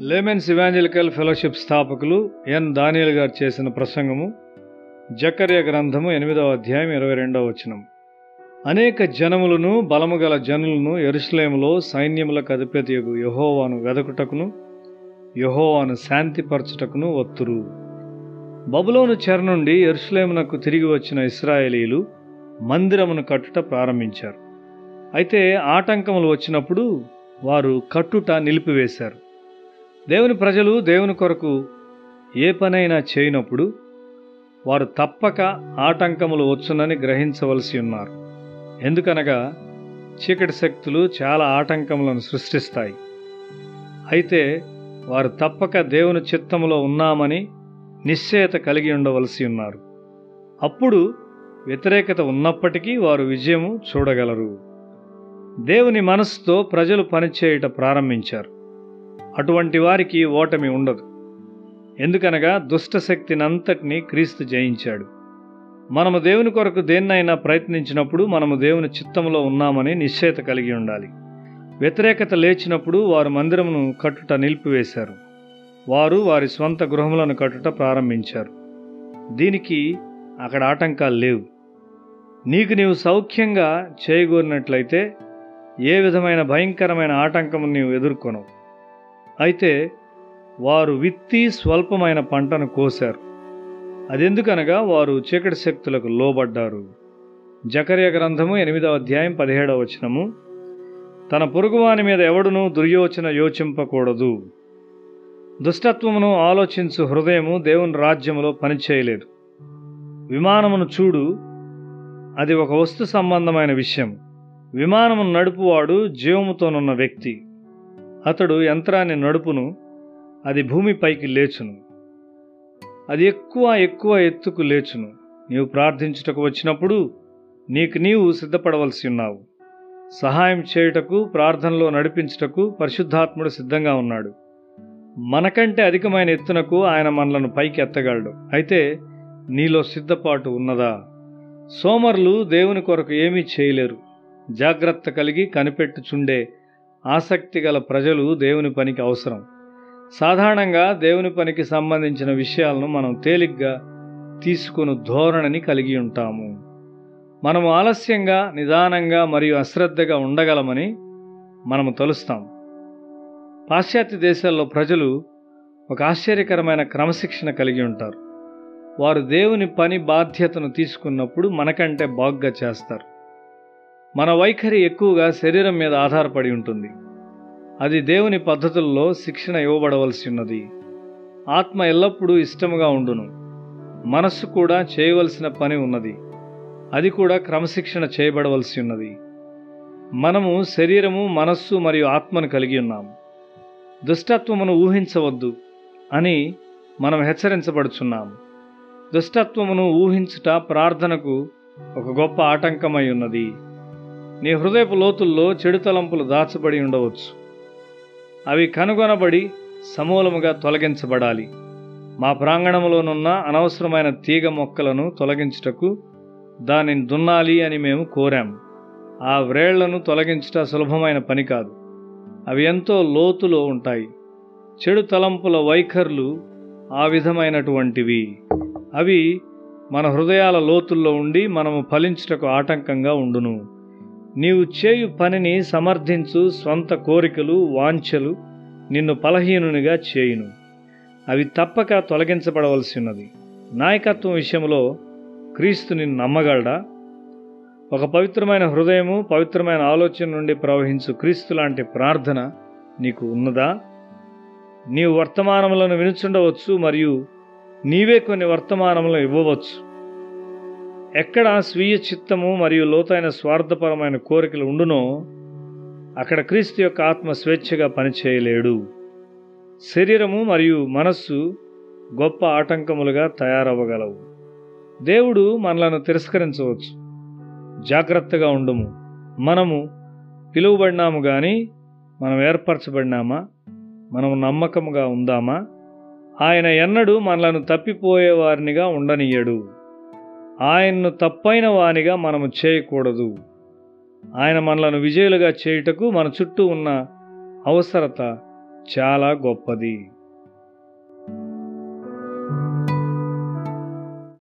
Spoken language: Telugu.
లేమెన్స్ ఇవాంజలికల్ ఫెలోషిప్ స్థాపకులు ఎన్ దానియల్ గారు చేసిన ప్రసంగము జకర్య గ్రంథము ఎనిమిదవ అధ్యాయం ఇరవై రెండవ వచనం. అనేక జనములను బలము గల జనులను ఎరుసలేములో సైన్యముల అధిపతియగు యహోవాను వెదకుటకును యహోవాను శాంతిపరచుటకును ఒత్తురు బబులోను చెర నుండి ఎరుసలేమునకు తిరిగి వచ్చిన ఇస్రాయేలీలు మందిరమును కట్టుట ప్రారంభించారు. అయితే ఆటంకములు వచ్చినప్పుడు వారు కట్టుట నిలిపివేశారు. దేవుని ప్రజలు దేవుని కొరకు ఏ పనైనా చేయనప్పుడు వారు తప్పక ఆటంకములు వచ్చునని గ్రహించవలసి ఉన్నారు. ఎందుకనగా చీకటి శక్తులు చాలా ఆటంకములను సృష్టిస్తాయి. అయితే వారు తప్పక దేవుని చిత్తములో ఉన్నామని నిశ్చయత కలిగి ఉండవలసి ఉన్నారు. అప్పుడు వ్యతిరేకత ఉన్నప్పటికీ వారు విజయము చూడగలరు. దేవుని మనస్సుతో ప్రజలు పనిచేయట ప్రారంభించారు. అటువంటి వారికి ఓటమి ఉండదు. ఎందుకనగా దుష్టశక్తినంతటినీ క్రీస్తు జయించాడు. మనము దేవుని కొరకు దేన్నైనా ప్రయత్నించినప్పుడు మనము దేవుని చిత్తంలో ఉన్నామని నిశ్చయత కలిగి ఉండాలి. వ్యతిరేకత లేచినప్పుడు వారు మందిరమును కట్టుట నిలిపివేశారు. వారు వారి స్వంత గృహములను కట్టుట ప్రారంభించారు. దీనికి అక్కడ ఆటంకాలు లేవు. నీకు నీవు సౌఖ్యంగా చేయగోరినట్లయితే ఏ విధమైన భయంకరమైన ఆటంకము నీవు ఎదుర్కొనవు. అయితే వారు విత్తి స్వల్పమైన పంటను కోశారు. అదెందుకనగా వారు చీకటి శక్తులకు లోబడ్డారు. జకర్య గ్రంథము ఎనిమిదవ అధ్యాయం పదిహేడవ వచనము. తన పొరుగువాని మీద ఎవడునూ దుర్యోచన యోచింపకూడదు. దుష్టత్వమును ఆలోచించు హృదయము దేవుని రాజ్యములో పనిచేయలేదు. విమానమును చూడు అది ఒక వస్తు సంబంధమైన విషయం. విమానమును నడుపువాడు జీవముతోనున్న వ్యక్తి. అతడు యంత్రాన్ని నడుపును అది భూమిపైకి లేచును. అది ఎక్కువ ఎక్కువ ఎత్తుకు లేచును. నీవు ప్రార్థించుటకు వచ్చినప్పుడు నీకు నీవు సిద్ధపడవలసి ఉన్నావు. సహాయం చేయుటకు ప్రార్థనలో నడిపించుటకు పరిశుద్ధాత్ముడు సిద్ధంగా ఉన్నాడు. మనకంటే అధికమైన ఎత్తునకు ఆయన మనలను పైకి ఎత్తగలడు. అయితే నీలో సిద్ధపాటు ఉన్నదా? సోమరులు దేవుని కొరకు ఏమీ చేయలేరు. జాగ్రత్త కలిగి కనిపెట్టుచుండే ఆసక్తి గల ప్రజలు దేవుని పనికి అవసరం. సాధారణంగా దేవుని పనికి సంబంధించిన విషయాలను మనం తేలిగ్గా తీసుకుని ధోరణిని కలిగి ఉంటాము. మనము ఆలస్యంగా నిదానంగా మరియు అశ్రద్ధగా ఉండగలమని మనము తలుస్తాం. పాశ్చాత్య దేశాల్లో ప్రజలు ఒక ఆశ్చర్యకరమైన క్రమశిక్షణ కలిగి ఉంటారు. వారు దేవుని పని బాధ్యతను తీసుకున్నప్పుడు మనకంటే బాగ్గా చేస్తారు. మన వైఖరి ఎక్కువగా శరీరం మీద ఆధారపడి ఉంటుంది. అది దేవుని పద్ధతుల్లో శిక్షణ ఇవ్వబడవలసి ఉన్నది. ఆత్మ ఎల్లప్పుడూ ఇష్టముగా ఉండును. మనస్సు కూడా చేయవలసిన పని ఉన్నది. అది కూడా క్రమశిక్షణ చేయబడవలసి ఉన్నది. మనము శరీరము మనస్సు మరియు ఆత్మను కలిగి ఉన్నాము దుష్టత్వమును ఊహించవద్దు అని మనం హెచ్చరించబడుచున్నాము దుష్టత్వమును ఊహించుట ప్రార్థనకు ఒక గొప్ప ఆటంకమై ఉన్నది. నీ హృదయపు లోతుల్లో చెడు తలంపులు దాచబడి ఉండవచ్చు. అవి కనుగొనబడి సమూలముగా తొలగించబడాలి. మా ప్రాంగణంలోనున్న అనవసరమైన తీగ మొక్కలను తొలగించుటకు దానిని దున్నాలి అని మేము కోరాము ఆ వ్రేళ్ళను తొలగించుట సులభమైన పని కాదు. అవి ఎంతో లోతులో ఉంటాయి. చెడు తలంపుల వైఖరులు ఆ విధమైనటువంటివి. అవి మన హృదయాల లోతుల్లో ఉండి మనము ఫలించుటకు ఆటంకంగా ఉండును. నీవు చేయు పనిని సమర్థించు స్వంత కోరికలు వాంఛలు నిన్ను బలహీనునిగా చేయును. అవి తప్పక తొలగించబడవలసి ఉన్నది. నాయకత్వం విషయంలో క్రీస్తు నిన్ను నమ్మగలడా? ఒక పవిత్రమైన హృదయము పవిత్రమైన ఆలోచన నుండి ప్రవహించు క్రీస్తు లాంటి ప్రార్థన నీకు ఉన్నదా? నీవు వర్తమానములను వినుచుండవచ్చు మరియు నీవే కొన్ని వర్తమానములను ఇవ్వవచ్చు. ఎక్కడ స్వీయ చిత్తము మరియు లోతైన స్వార్థపరమైన కోరికలు ఉండునో అక్కడ క్రీస్తు యొక్క ఆత్మ స్వేచ్ఛగా పనిచేయలేడు. శరీరము మరియు మనస్సు గొప్ప ఆటంకములుగా తయారవ్వగలవు. దేవుడు మనలను తిరస్కరించవచ్చు. జాగ్రత్తగా ఉండము. మనము పిలువబడినాము కానీ మనం ఏర్పరచబడినామా? మనము నమ్మకముగా ఉందామా? ఆయన ఎన్నడూ మనలను తప్పిపోయేవారినిగా ఉండనీయడు. ఆయన్ను తప్పైన వానిగా మనము చేయకూడదు. ఆయన మనలను విజయులుగా చేయుటకు మన చుట్టూ ఉన్న అవసరత చాలా గొప్పది.